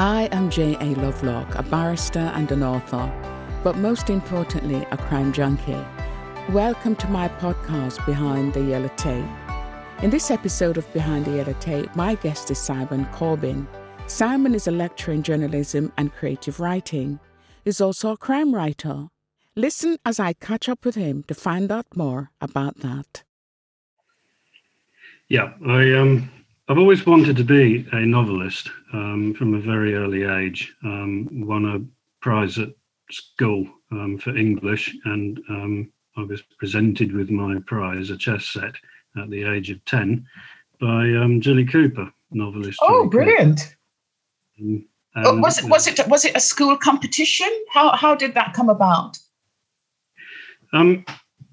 I am J.A. Lovelock, a barrister and an author, but most importantly, a crime junkie. Welcome to my podcast, Behind the Yellow Tape. In this episode of Behind the Yellow Tape, my guest is Simon Corbin. Simon is a lecturer in journalism and creative writing. He's also a crime writer. Listen as I catch up with him to find out more about that. Yeah, I um, I've always wanted to be a novelist um, from a very early age. Um, won a prize at school um, for English, and um, I was presented with my prize, a chess set, at the age of ten, by um, Jilly Cooper, novelist. Oh, brilliant! Um, oh, was it was it was it a school competition? How how did that come about? Um,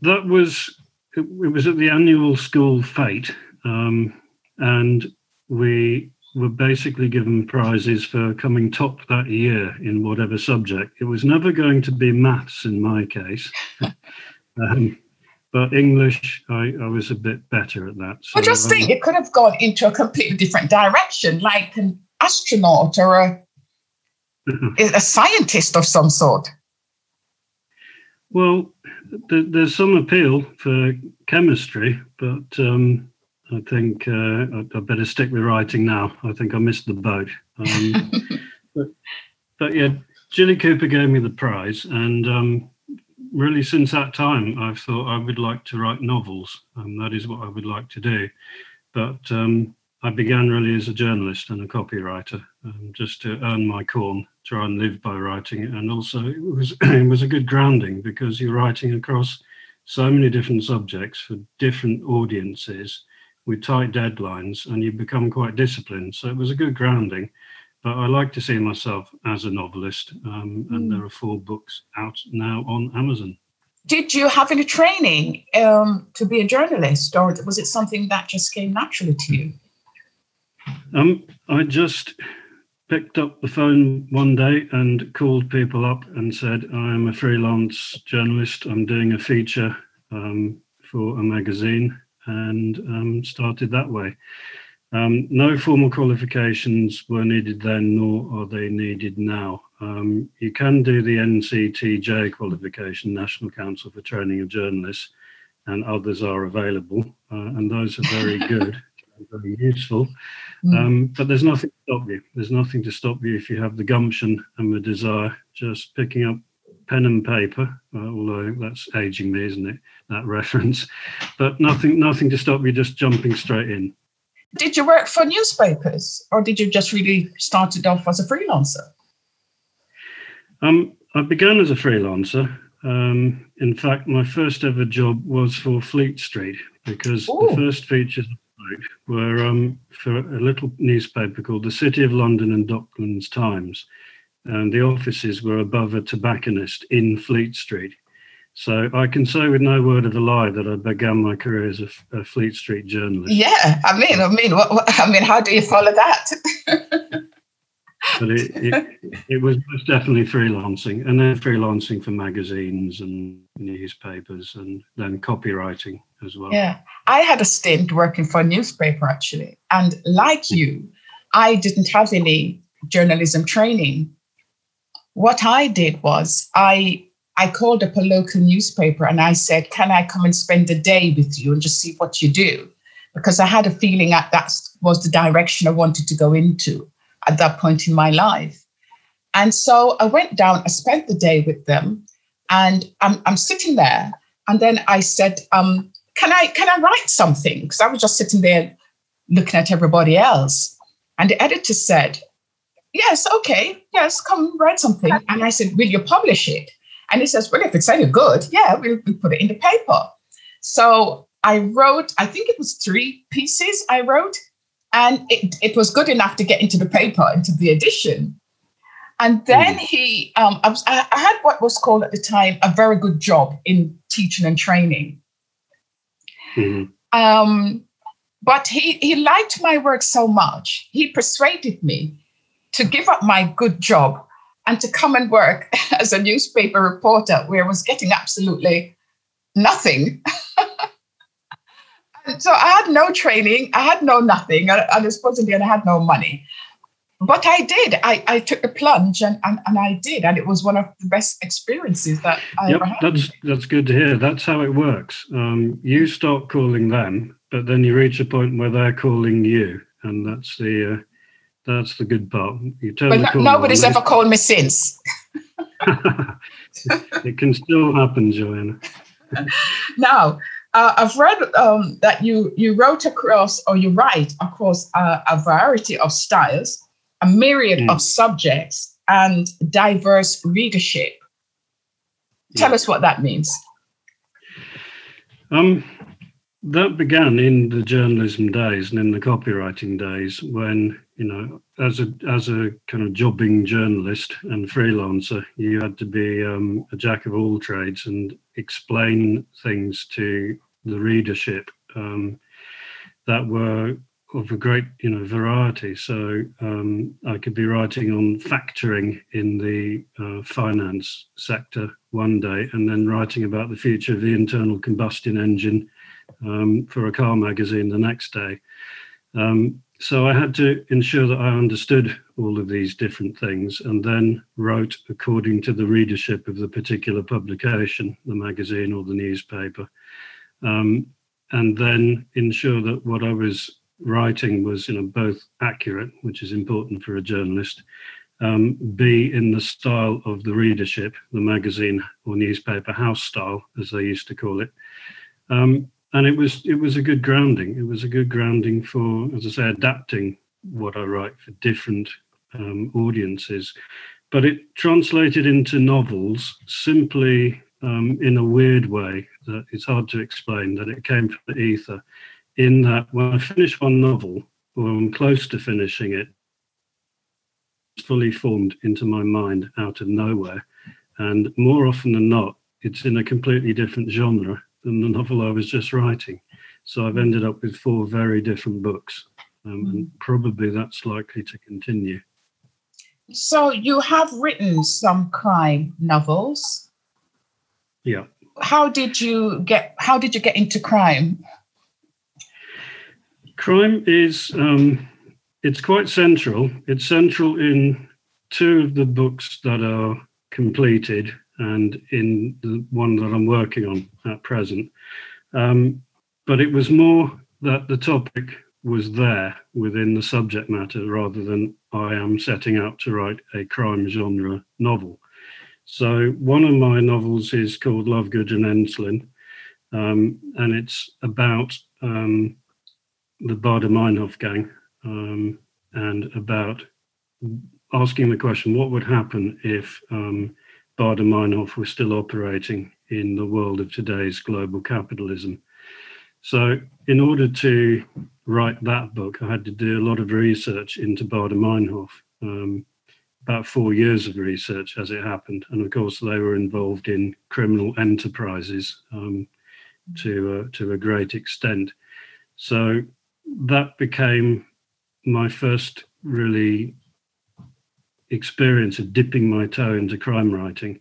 that was it, it was at the annual school fete, um, and we were basically given prizes for coming top that year in whatever subject. It was never going to be maths in my case. um, but English, I, I, was a bit better at that. So, I just think um, it could have gone into a completely different direction, like an astronaut or a, a scientist of some sort. Well, th- there's some appeal for chemistry, but um, I think uh, I, better stick with writing now. I think I missed the boat. Um, but, but, yeah, Jilly Cooper gave me the prize, and um, really since that time, I've thought I would like to write novels. and that is what I would like to do. But um, I began really as a journalist and a copywriter, um, just to earn my corn, try and live by writing. And also, it was it was a good grounding because you're writing across so many different subjects for different audiences with tight deadlines, and you become quite disciplined. So it was a good grounding. But I like to see myself as a novelist, um, and mm. there are four books out now on Amazon. Did you have any training um, to be a journalist, or was it something that just came naturally to you? Um, I just picked up the phone one day and called people up and said, I am a freelance journalist. I'm doing a feature um, for a magazine and um, started that way. Um, no formal qualifications were needed then, nor are they needed now. Um, you can do the NCTJ qualification, National Council for Training of Journalists, and others are available, uh, and those are very good, and very useful. Mm. Um, but there's nothing to stop you. There's nothing to stop you if you have the gumption and the desire. Just picking up pen and paper, uh, although that's aging me, isn't it? That reference, but nothing, nothing to stop you just jumping straight in. Did you work for newspapers, or did you just really started off as a freelancer? Um, I began as a freelancer. Um, in fact, my first ever job was for Fleet Street because Ooh. the first features were um, for a little newspaper called the City of London and Docklands Times and the offices were above a tobacconist in Fleet Street. So I can say with no word of a lie that I began my career as a, a Fleet Street journalist. Yeah, I mean, I mean, what, what, I mean, how do you follow that? but it, it, it, was most definitely freelancing, and then freelancing for magazines and newspapers, and then copywriting as well. Yeah, I had a stint working for a newspaper actually, and like you, I didn't have any journalism training what I did was I I called up a local newspaper and I said, "Can I come and spend a day with you and just see what you do?" Because I had a feeling that that was the direction I wanted to go into at that point in my life. And so I went down. I spent the day with them, and I'm I'm sitting there, and then I said, um, "Can I can I write something?" Because I was just sitting there looking at everybody else. And the editor said, yes, okay, yes, come write something. And I said, will you publish it? And he says, well, if it's any good, yeah, we'll, we'll put it in the paper. So I wrote, I think it was three pieces I wrote, and it, it was good enough to get into the paper, into the edition. And then mm. he, um, I, was, I, I had what was called at the time a very good job in teaching and training. Mm. Um, but he, he liked my work so much, he persuaded me to give up my good job and to come and work as a newspaper reporter where I was getting absolutely nothing. so I had no training, I had no nothing, and, and supposedly I had no money. but I did. I, I took a plunge and, and, and I did. And it was one of the best experiences that I yep, ever had. That's, that's good to hear. That's how it works. Um, you start calling them, but then you reach a point where they're calling you. And that's the uh, that's the good part. You turn but the nobody's ever called me since. it can still happen, Joanna. now, uh, I've read um, that you you wrote across or you write across a, a variety of styles a myriad mm. of subjects and diverse readership. Tell yeah. us what that means. Um, that began in the journalism days and in the copywriting days when you know as a as a kind of jobbing journalist and freelancer you had to be um, a jack of all trades and explain things to the readership um, that were of a great you know variety. So um, i could be writing on factoring in the uh, finance sector one day and then writing about the future of the internal combustion engine um, for a car magazine the next day. Um, so i had to ensure that i understood all of these different things and then wrote according to the readership of the particular publication the magazine or the newspaper um, and then ensure that what i was writing was you know both accurate, which is important for a journalist, um, b in the style of the readership, the magazine or newspaper house style, as they used to call it. Um, and it was it was a good grounding. It was a good grounding for, as I say, adapting what I write for different um, audiences. But it translated into novels simply um, in a weird way that it's hard to explain. That it came from the ether in that when I finish one novel, or I'm close to finishing it, it's fully formed into my mind out of nowhere. And more often than not, it's in a completely different genre than the novel I was just writing. So I've ended up with four very different books. Um, and mm. probably that's likely to continue. So you have written some crime novels. Yeah. How did you get how did you get into crime? Crime is um, it's quite central. It's central in two of the books that are completed and in the one that I'm working on at present. Um, but it was more that the topic was there within the subject matter rather than I am setting out to write a crime genre novel. So one of my novels is called Love Gudrun Ensslin, um, and it's about um, the Baader Meinhof gang um, and about asking the question what would happen if um, Baader Meinhof was still operating in the world of today's global capitalism. So, in order to write that book, I had to do a lot of research into Baader Meinhof, um, about four years of research as it happened. And of course, they were involved in criminal enterprises um, to, uh, to a great extent. So, that became my first really experience of dipping my toe into crime writing,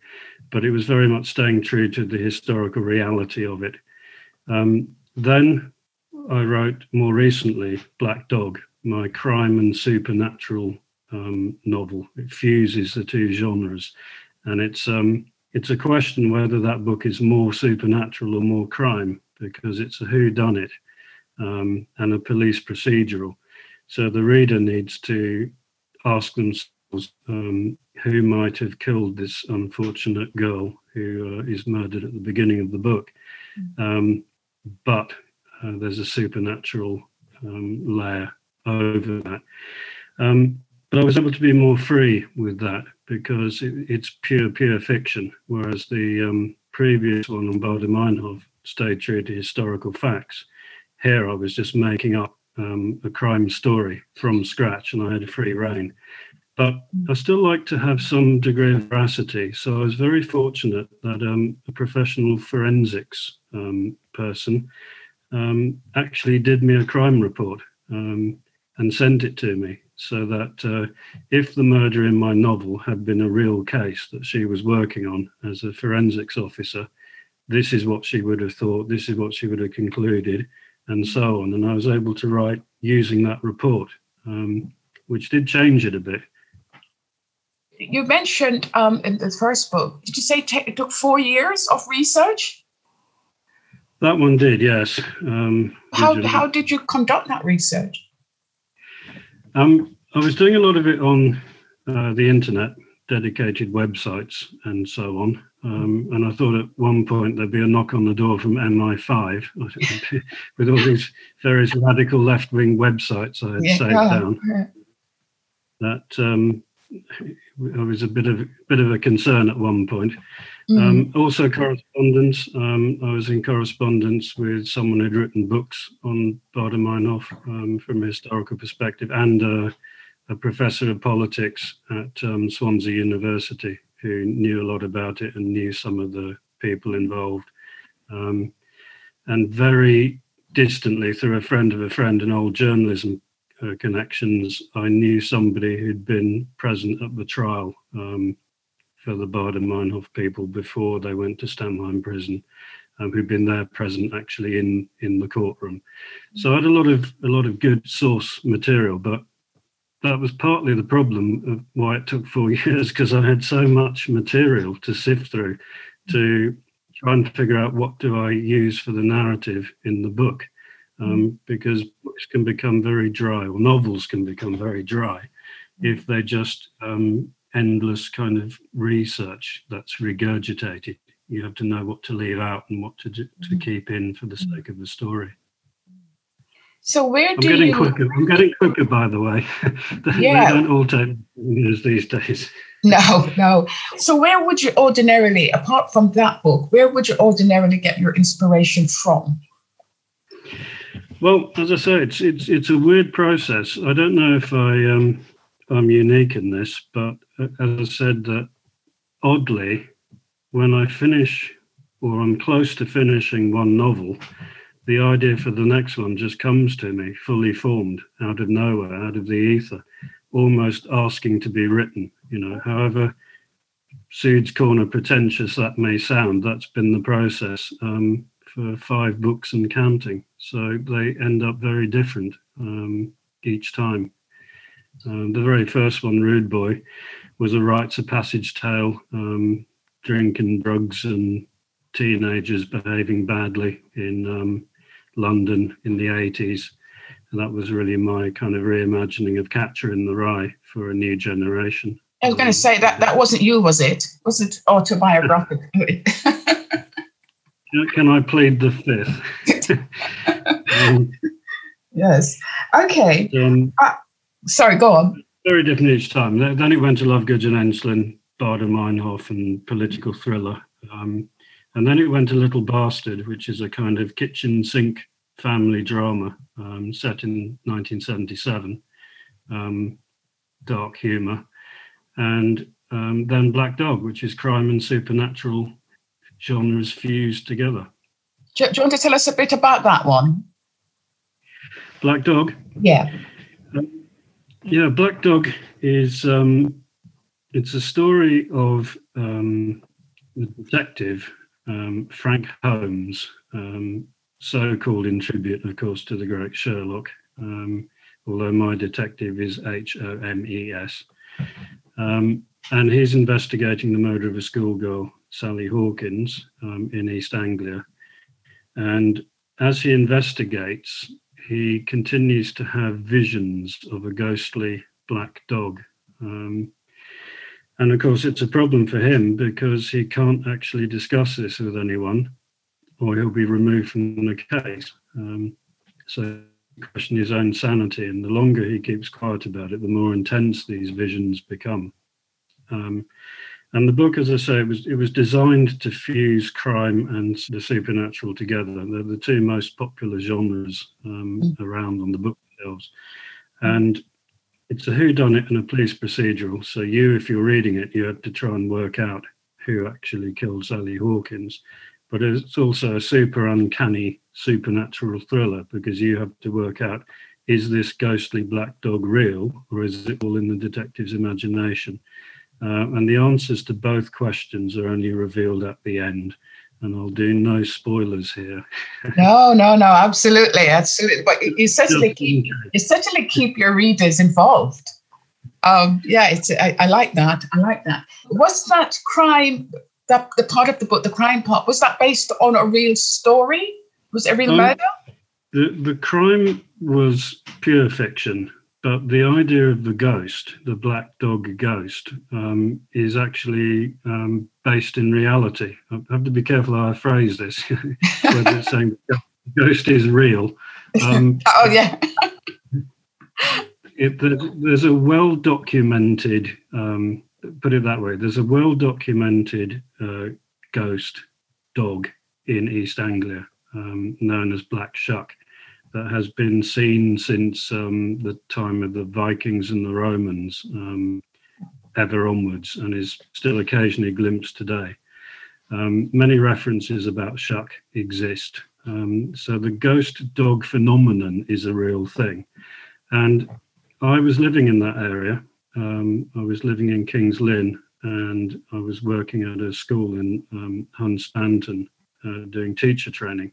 but it was very much staying true to the historical reality of it. Um, then I wrote more recently Black Dog, my crime and supernatural um, novel. It fuses the two genres, and it's um, it's a question whether that book is more supernatural or more crime because it's a who done it um, and a police procedural. So the reader needs to ask themselves um, who might have killed this unfortunate girl who uh, is murdered at the beginning of the book. Mm. Um, but uh, there's a supernatural um, layer over that. Um, but I was able to be more free with that because it, it's pure, pure fiction, whereas the um, previous one on Baader Meinhof stayed true to historical facts. Here I was just making up um, a crime story from scratch and I had a free rein. But I still like to have some degree of veracity. So I was very fortunate that um, a professional forensics um, person um, actually did me a crime report um, and sent it to me so that uh, if the murder in my novel had been a real case that she was working on as a forensics officer, this is what she would have thought, this is what she would have concluded and so on. And I was able to write using that report. Um, which did change it a bit. You mentioned um, in the first book, did you say it took four years of research? That one did, yes. Um, how, how did you conduct that research? Um, I was doing a lot of it on uh, the internet, dedicated websites, and so on. Um, and I thought at one point there'd be a knock on the door from MI5 with all these various radical left wing websites I had yeah, saved down. Yeah. That um, I was a bit of bit of a concern at one point. Mm. Um, also, correspondence. Um, I was in correspondence with someone who'd written books on Baader Meinhof um, from a historical perspective, and uh, a professor of politics at um, Swansea University who knew a lot about it and knew some of the people involved. Um, and very distantly, through a friend of a friend and old journalism uh, connections, I knew somebody who'd been present at the trial um, for the Baader Meinhof people before they went to Stammheim prison, um, who'd been there present actually in in the courtroom. So I had a lot of a lot of good source material, but that was partly the problem of why it took four years because I had so much material to sift through to try and figure out what do I use for the narrative in the book. Um, mm. because books can become very dry, or novels can become very dry, if they're just um, endless kind of research that's regurgitated. You have to know what to leave out and what to do, to mm-hmm. keep in for the sake of the story. So where I'm do getting you? Quicker. I'm getting quicker, by the way. they, yeah. they don't all take years these days. No, no. So where would you ordinarily, apart from that book, where would you ordinarily get your inspiration from? Well, as I say, it's it's it's a weird process. I don't know if I um, I'm unique in this, but uh, as I said, that oddly, when I finish or I'm close to finishing one novel, the idea for the next one just comes to me fully formed out of nowhere, out of the ether, almost asking to be written. You know, however Pseuds Corner pretentious that may sound, that's been the process um, for five books and counting. So they end up very different um, each time. Um, the very first one, Rude Boy, was a rites of passage tale, um, drinking drugs and teenagers behaving badly in um, London in the 80s. And that was really my kind of reimagining of Catcher in the Rye for a new generation. I was going to say that that wasn't you, was it? Was it autobiographical? Can I plead the fifth? um, yes. Okay. Um, uh, sorry, go on. Very different each time. Then it went to Love Gudrun Ensslin, Baader Meinhof, and political thriller. Um, and then it went to Little Bastard, which is a kind of kitchen sink family drama um, set in 1977, um, dark humor. And um, then Black Dog, which is crime and supernatural genres fused together. Do, do, you want to tell us a bit about that one? Black Dog? Yeah. Um, yeah, Black Dog is um, it's a story of um, the detective um, Frank Holmes, um, so called in tribute, of course, to the great Sherlock, um, although my detective is H O M E S. Um, and he's investigating the murder of a schoolgirl, Sally Hawkins, um, in East Anglia. And as he investigates, he continues to have visions of a ghostly black dog. Um, and of course, it's a problem for him because he can't actually discuss this with anyone or he'll be removed from the case. Um, so, question his own sanity. And the longer he keeps quiet about it, the more intense these visions become. Um, and the book, as I say, it was it was designed to fuse crime and the supernatural together. They're the two most popular genres um, mm. around on the bookshelves, and it's a whodunit and a police procedural. So you, if you're reading it, you had to try and work out who actually killed Sally Hawkins. But it's also a super uncanny supernatural thriller because you have to work out is this ghostly black dog real or is it all in the detective's imagination? Uh, and the answers to both questions are only revealed at the end. And I'll do no spoilers here. no, no, no, absolutely, absolutely. But you certainly keep you certainly keep your readers involved. Um, yeah, it's I, I, like that. I like that. Was that crime that the part of the book, the crime part, was that based on a real story? Was it a real um, murder? The the crime was pure fiction, but the idea of the ghost, the black dog ghost, um, is actually um, based in reality. I have to be careful how I phrase this, whether it's saying the ghost is real. Um, oh yeah. it, there's a well documented, um, put it that way, there's a well documented uh, ghost dog in East Anglia um, known as Black Shuck that has been seen since um, the time of the Vikings and the Romans, um, ever onwards, and is still occasionally glimpsed today. Um, many references about Shuck exist. Um, so the ghost dog phenomenon is a real thing. And I was living in that area. Um, I was living in King's Lynn and I was working at a school in um, Hunstanton uh, doing teacher training.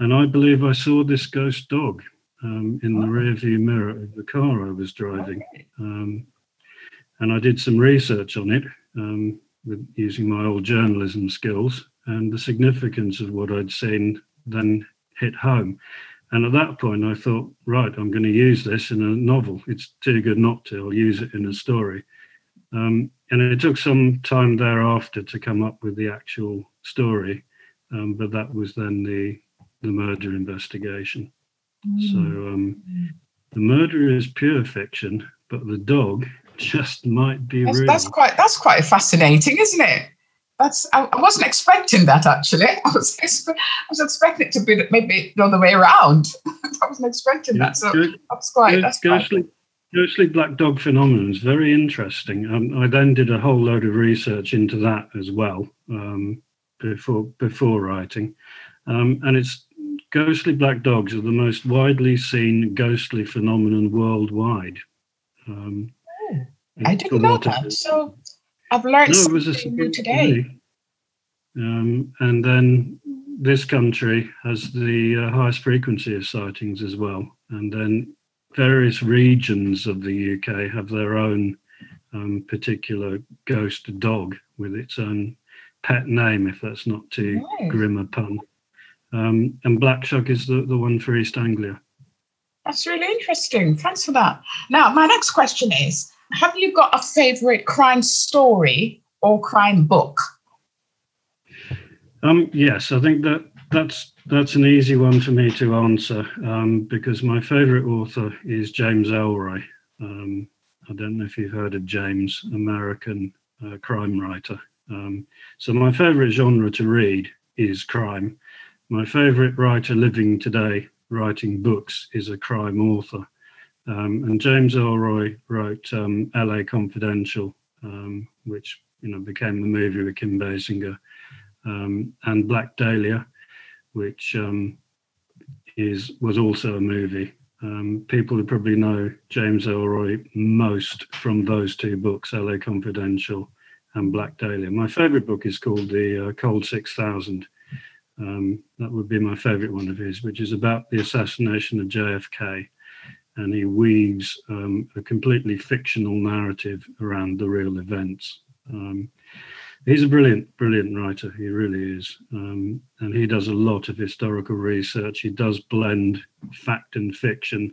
And I believe I saw this ghost dog um, in the rear view mirror of the car I was driving. Um, and I did some research on it um, with using my old journalism skills, and the significance of what I'd seen then hit home. And at that point, I thought, right, I'm going to use this in a novel. It's too good not to. I'll use it in a story. Um, and it took some time thereafter to come up with the actual story, um, but that was then the the murder investigation. Mm. So um, the murder is pure fiction, but the dog just might be that's, real. That's quite that's quite fascinating, isn't it? That's I, I wasn't expecting that actually. I was I was expecting it to be maybe the other way around. I wasn't expecting yeah, that. So that's quite good, that's ghostly, quite. Ghostly black dog phenomenon is very interesting. Um, I then did a whole load of research into that as well um, before before writing, um, and it's ghostly black dogs are the most widely seen ghostly phenomenon worldwide. Um, oh, I didn't know that. So I've learned no, something new today. Um, and then this country has the uh, highest frequency of sightings as well. And then various regions of the UK have their own um, particular ghost dog with its own pet name, if that's not too nice. grim a pun. Um, and Black Shuck is the, the one for East Anglia. That's really interesting. Thanks for that. Now, my next question is Have you got a favorite crime story or crime book? Um, yes, I think that that's that's an easy one for me to answer um, because my favorite author is James Ellroy. Um, I don't know if you've heard of James, American uh, crime writer. Um, so my favorite genre to read is crime, my favorite writer living today, writing books, is a crime author. Um, and James Ellroy wrote um, LA Confidential, um, which you know became the movie with Kim Basinger, um, and Black Dahlia, which um, is was also a movie. Um, people who probably know James Ellroy most from those two books, LA Confidential and Black Dahlia. My favorite book is called The uh, Cold Six Thousand um, that would be my favorite one of his, which is about the assassination of JFK. And he weaves um, a completely fictional narrative around the real events. Um, he's a brilliant, brilliant writer. He really is. Um, and he does a lot of historical research. He does blend fact and fiction.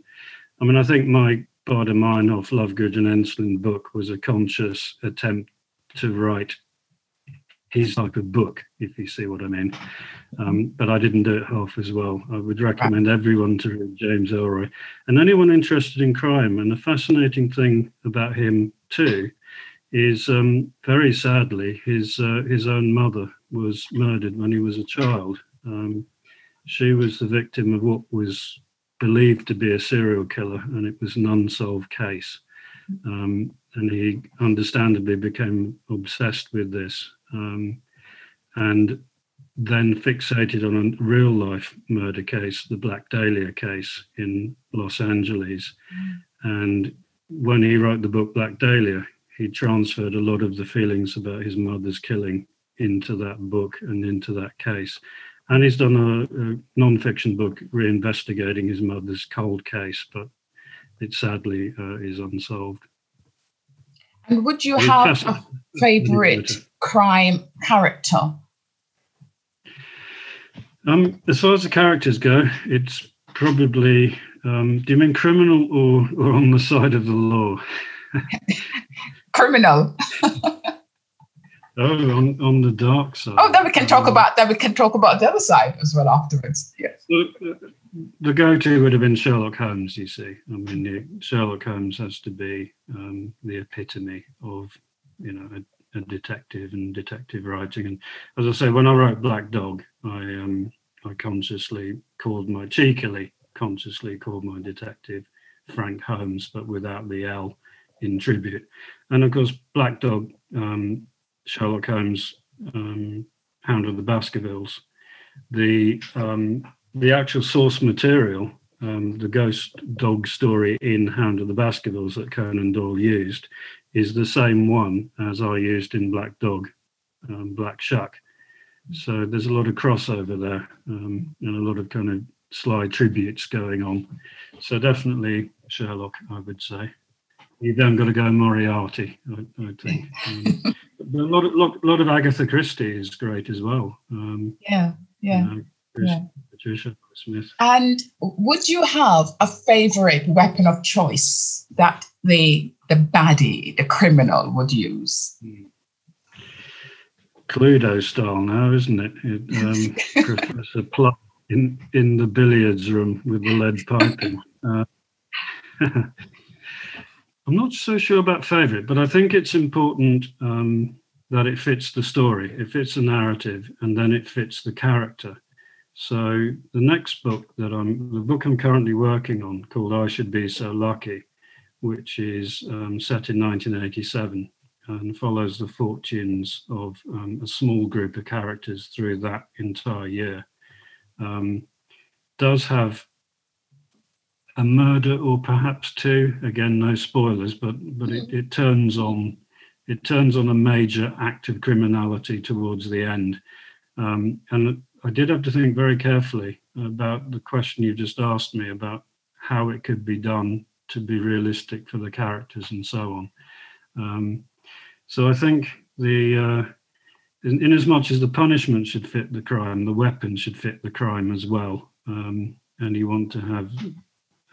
I mean, I think my Baader-Meinhof, Love Gudrun Ensslin book was a conscious attempt to write his type of book, if you see what I mean. Um, but I didn't do it half as well. I would recommend everyone to read James Ellroy and anyone interested in crime. And the fascinating thing about him too is um, very sadly his uh, his own mother was murdered when he was a child. Um, she was the victim of what was believed to be a serial killer, and it was an unsolved case. Um, and he understandably became obsessed with this um, and then fixated on a real life murder case, the Black Dahlia case in Los Angeles. Mm. And when he wrote the book Black Dahlia, he transferred a lot of the feelings about his mother's killing into that book and into that case. And he's done a, a non-fiction book reinvestigating his mother's cold case, but it sadly uh, is unsolved. And would you have a favorite crime character? Um, as far as the characters go, it's probably. Um, do you mean criminal or, or on the side of the law? criminal. Oh, on, on the dark side. Oh, then we can talk um, about then we can talk about the other side as well afterwards. Yes. The, the go-to would have been Sherlock Holmes. You see, I mean, Sherlock Holmes has to be um, the epitome of, you know, a, detective and detective writing. And as I say, when I wrote Black Dog, I um, I consciously called my cheekily consciously called my detective Frank Holmes, but without the L in tribute. And of course, Black Dog um, Sherlock Holmes, um, Hound of the Baskervilles. The um, the actual source material, um, the ghost dog story in Hound of the Baskervilles that Conan Doyle used, is the same one as I used in Black Dog, um, Black Shuck. So there's a lot of crossover there um, and a lot of kind of sly tributes going on. So definitely Sherlock, I would say. You then got to go Moriarty, I, I think. Um, but a lot of lot, lot of Agatha Christie is great as well. Um, yeah, yeah, you know, yeah. Smith. And would you have a favorite weapon of choice that the the baddie, the criminal, would use? Hmm. Cluedo style now, isn't it? it um, Professor Plum in in the billiards room with the lead piping. Uh, I'm not so sure about favorite, but I think it's important um, that it fits the story, it fits the narrative, and then it fits the character. So the next book that I'm, the book I'm currently working on, called "I Should Be So Lucky," which is um, set in 1987 and follows the fortunes of um, a small group of characters through that entire year, um, does have a murder or perhaps two. Again, no spoilers, but but it, it turns on it turns on a major act of criminality towards the end. Um, and I did have to think very carefully about the question you just asked me about how it could be done to be realistic for the characters and so on. Um, so I think the uh, in, in, as much as the punishment should fit the crime, the weapon should fit the crime as well. Um, and you want to have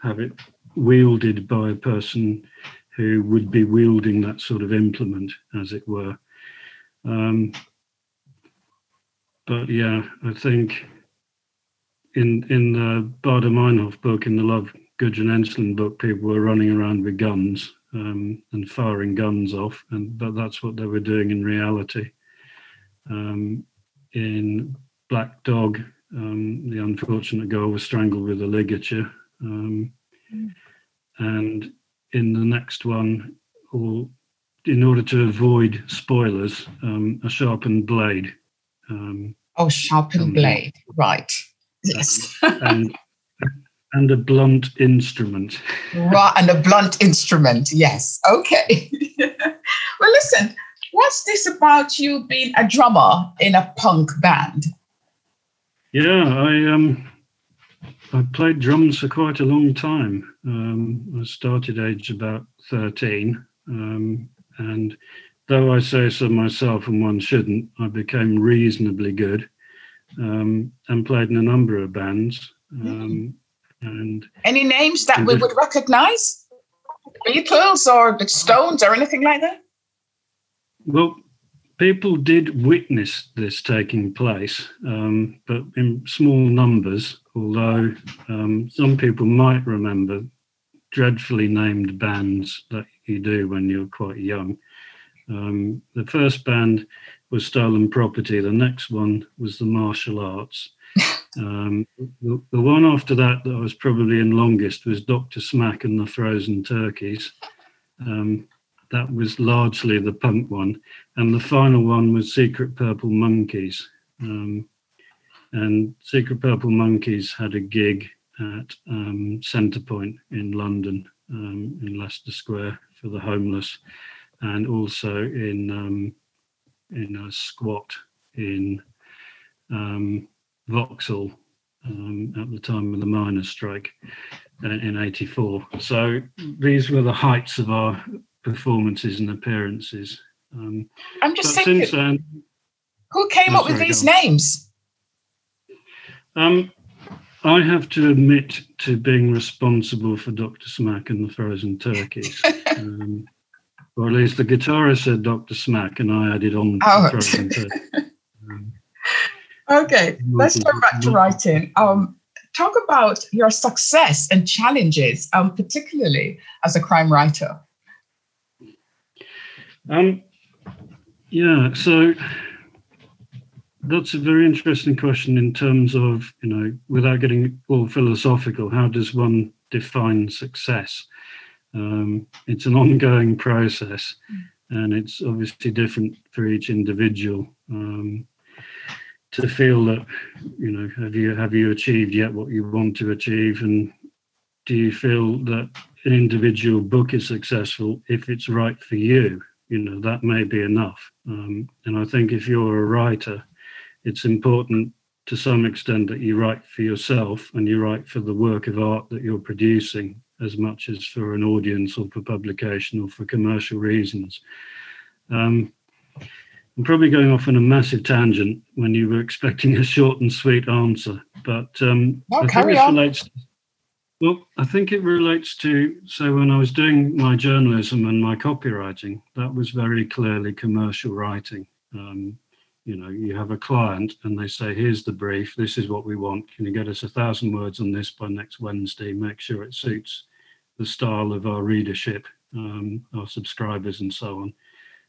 have it wielded by a person who would be wielding that sort of implement, as it were. Um, but yeah, I think in in the Baader Meinhof book, in the Love Gudrun Ensslin book, people were running around with guns um, and firing guns off, and but that's what they were doing in reality. Um, in Black Dog, um, the unfortunate girl was strangled with a ligature. Um, mm. And in the next one, or in order to avoid spoilers, um, a sharpened blade. Um, oh, sharpened blade, right? Yes. and and a blunt instrument. right, and a blunt instrument. Yes. Okay. well, listen. What's this about you being a drummer in a punk band? Yeah, I um I played drums for quite a long time. Um, I started age about 13. Um, and though I say so myself and one shouldn't, I became reasonably good um, and played in a number of bands. Um, and Any names that we would recognize? Beatles or the Stones or anything like that? Well, people did witness this taking place, um, but in small numbers, although um, some people might remember dreadfully named bands that you do when you're quite young. Um, the first band was Stolen Property, the next one was the Martial Arts. Um, the, the, one after that that I was probably in longest was Dr. Smack and the Frozen Turkeys. Um, that was largely the punk one, and the final one was Secret Purple Monkeys. Um, and Secret Purple Monkeys had a gig at um, Centrepoint in London, um, in Leicester Square for the homeless, and also in um, in a squat in um, Vauxhall um, at the time of the miners' strike uh, in '84. So these were the heights of our performances and appearances. Um, I'm just then, who came up with these names? Um, I have to admit to being responsible for Dr. Smack and the Frozen Turkeys. um, or at least the guitarist said Dr. Smack, and I added on oh. Um, okay, let's go back to writing. Um, talk about your success and challenges, um, particularly as a crime writer. Um, yeah, so that's a very interesting question in terms of, you know, without getting all philosophical, how does one define success? Um, it's an ongoing process and it's obviously different for each individual. Um, to feel that, you know, have you have you achieved yet what you want to achieve, and do you feel that an individual book is successful if it's right for you? You know, that may be enough. Um, and I think if you're a writer, it's important to some extent that you write for yourself and you write for the work of art that you're producing as much as for an audience or for publication or for commercial reasons. Um, I'm probably going off on a massive tangent when you were expecting a short and sweet answer, but um, no, I think this relates. Well, I think it relates to so when I was doing my journalism and my copywriting, that was very clearly commercial writing. Um, you know you have a client and they say here's the brief. This is what we want. Can you get us a thousand words on this by next wednesday? Make sure it suits the style of our readership um, our subscribers and so on.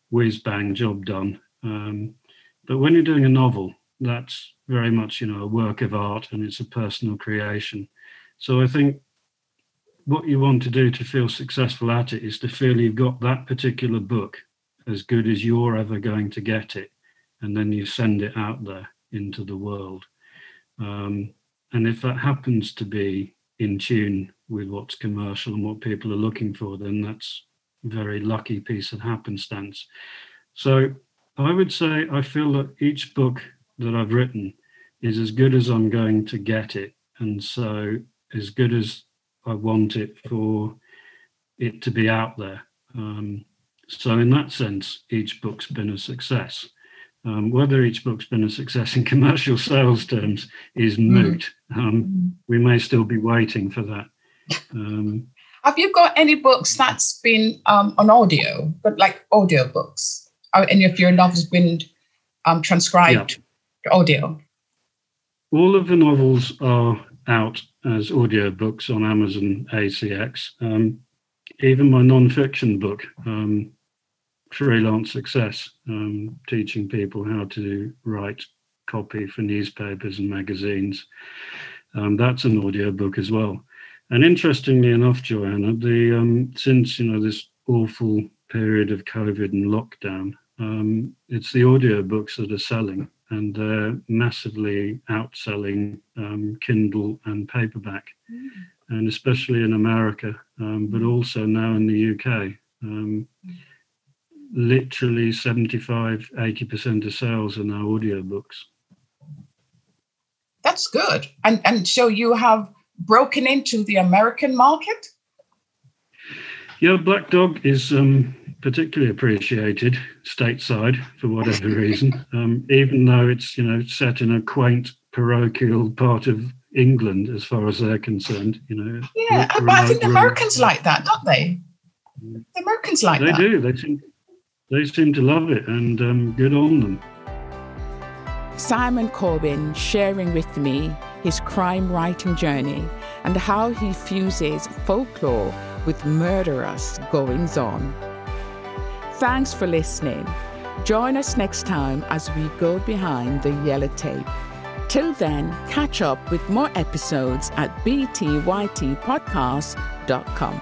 Whiz bang job done. Um, but when you're doing a novel that's very much you know a work of art and it's a personal creation. So i think what you want to do to feel successful at it is to feel you've got that particular book as good as you're ever going to get it and then you send it out there into the world. Um, and if that happens to be in tune with what's commercial and what people are looking for, then that's a very lucky piece of happenstance. So I would say I feel that each book that I've written is as good as I'm going to get it. And so as good as I want it for it to be out there. Um, so in that sense, each book's been a success. Um, whether each book's been a success in commercial sales terms is mm. moot. Um, mm. we may still be waiting for that. Um, Have you got any books that's been um, on audio, but like audio books? Are any of your novels been um, transcribed yeah. to audio? All of the novels are out as audio books on Amazon ACX. Um, even my non-fiction book, um, freelance success, um, teaching people how to write copy for newspapers and magazines. Um, that's an audio book as well. And interestingly enough, Joanna, the um, since you know this awful period of COVID and lockdown, um, it's the audio books that are selling, and they're massively outselling um, Kindle and paperback, mm. and especially in America, um, but also now in the UK. Literally 75 80% of sales are now audiobooks. That's good. And and so you have broken into the american market? Yeah black dog is um, particularly appreciated stateside for whatever reason um, even though it's you know set in a quaint parochial part of england as far as they're concerned you know. Yeah but i think the americans like that don't they? The americans like they that. do. They seem they seem to love it, and um, good on them. Simon Corbin sharing with me his crime writing journey and how he fuses folklore with murderous goings on. Thanks for listening. Join us next time as we go behind the yellow tape. Till then, catch up with more episodes at btytpodcast.com.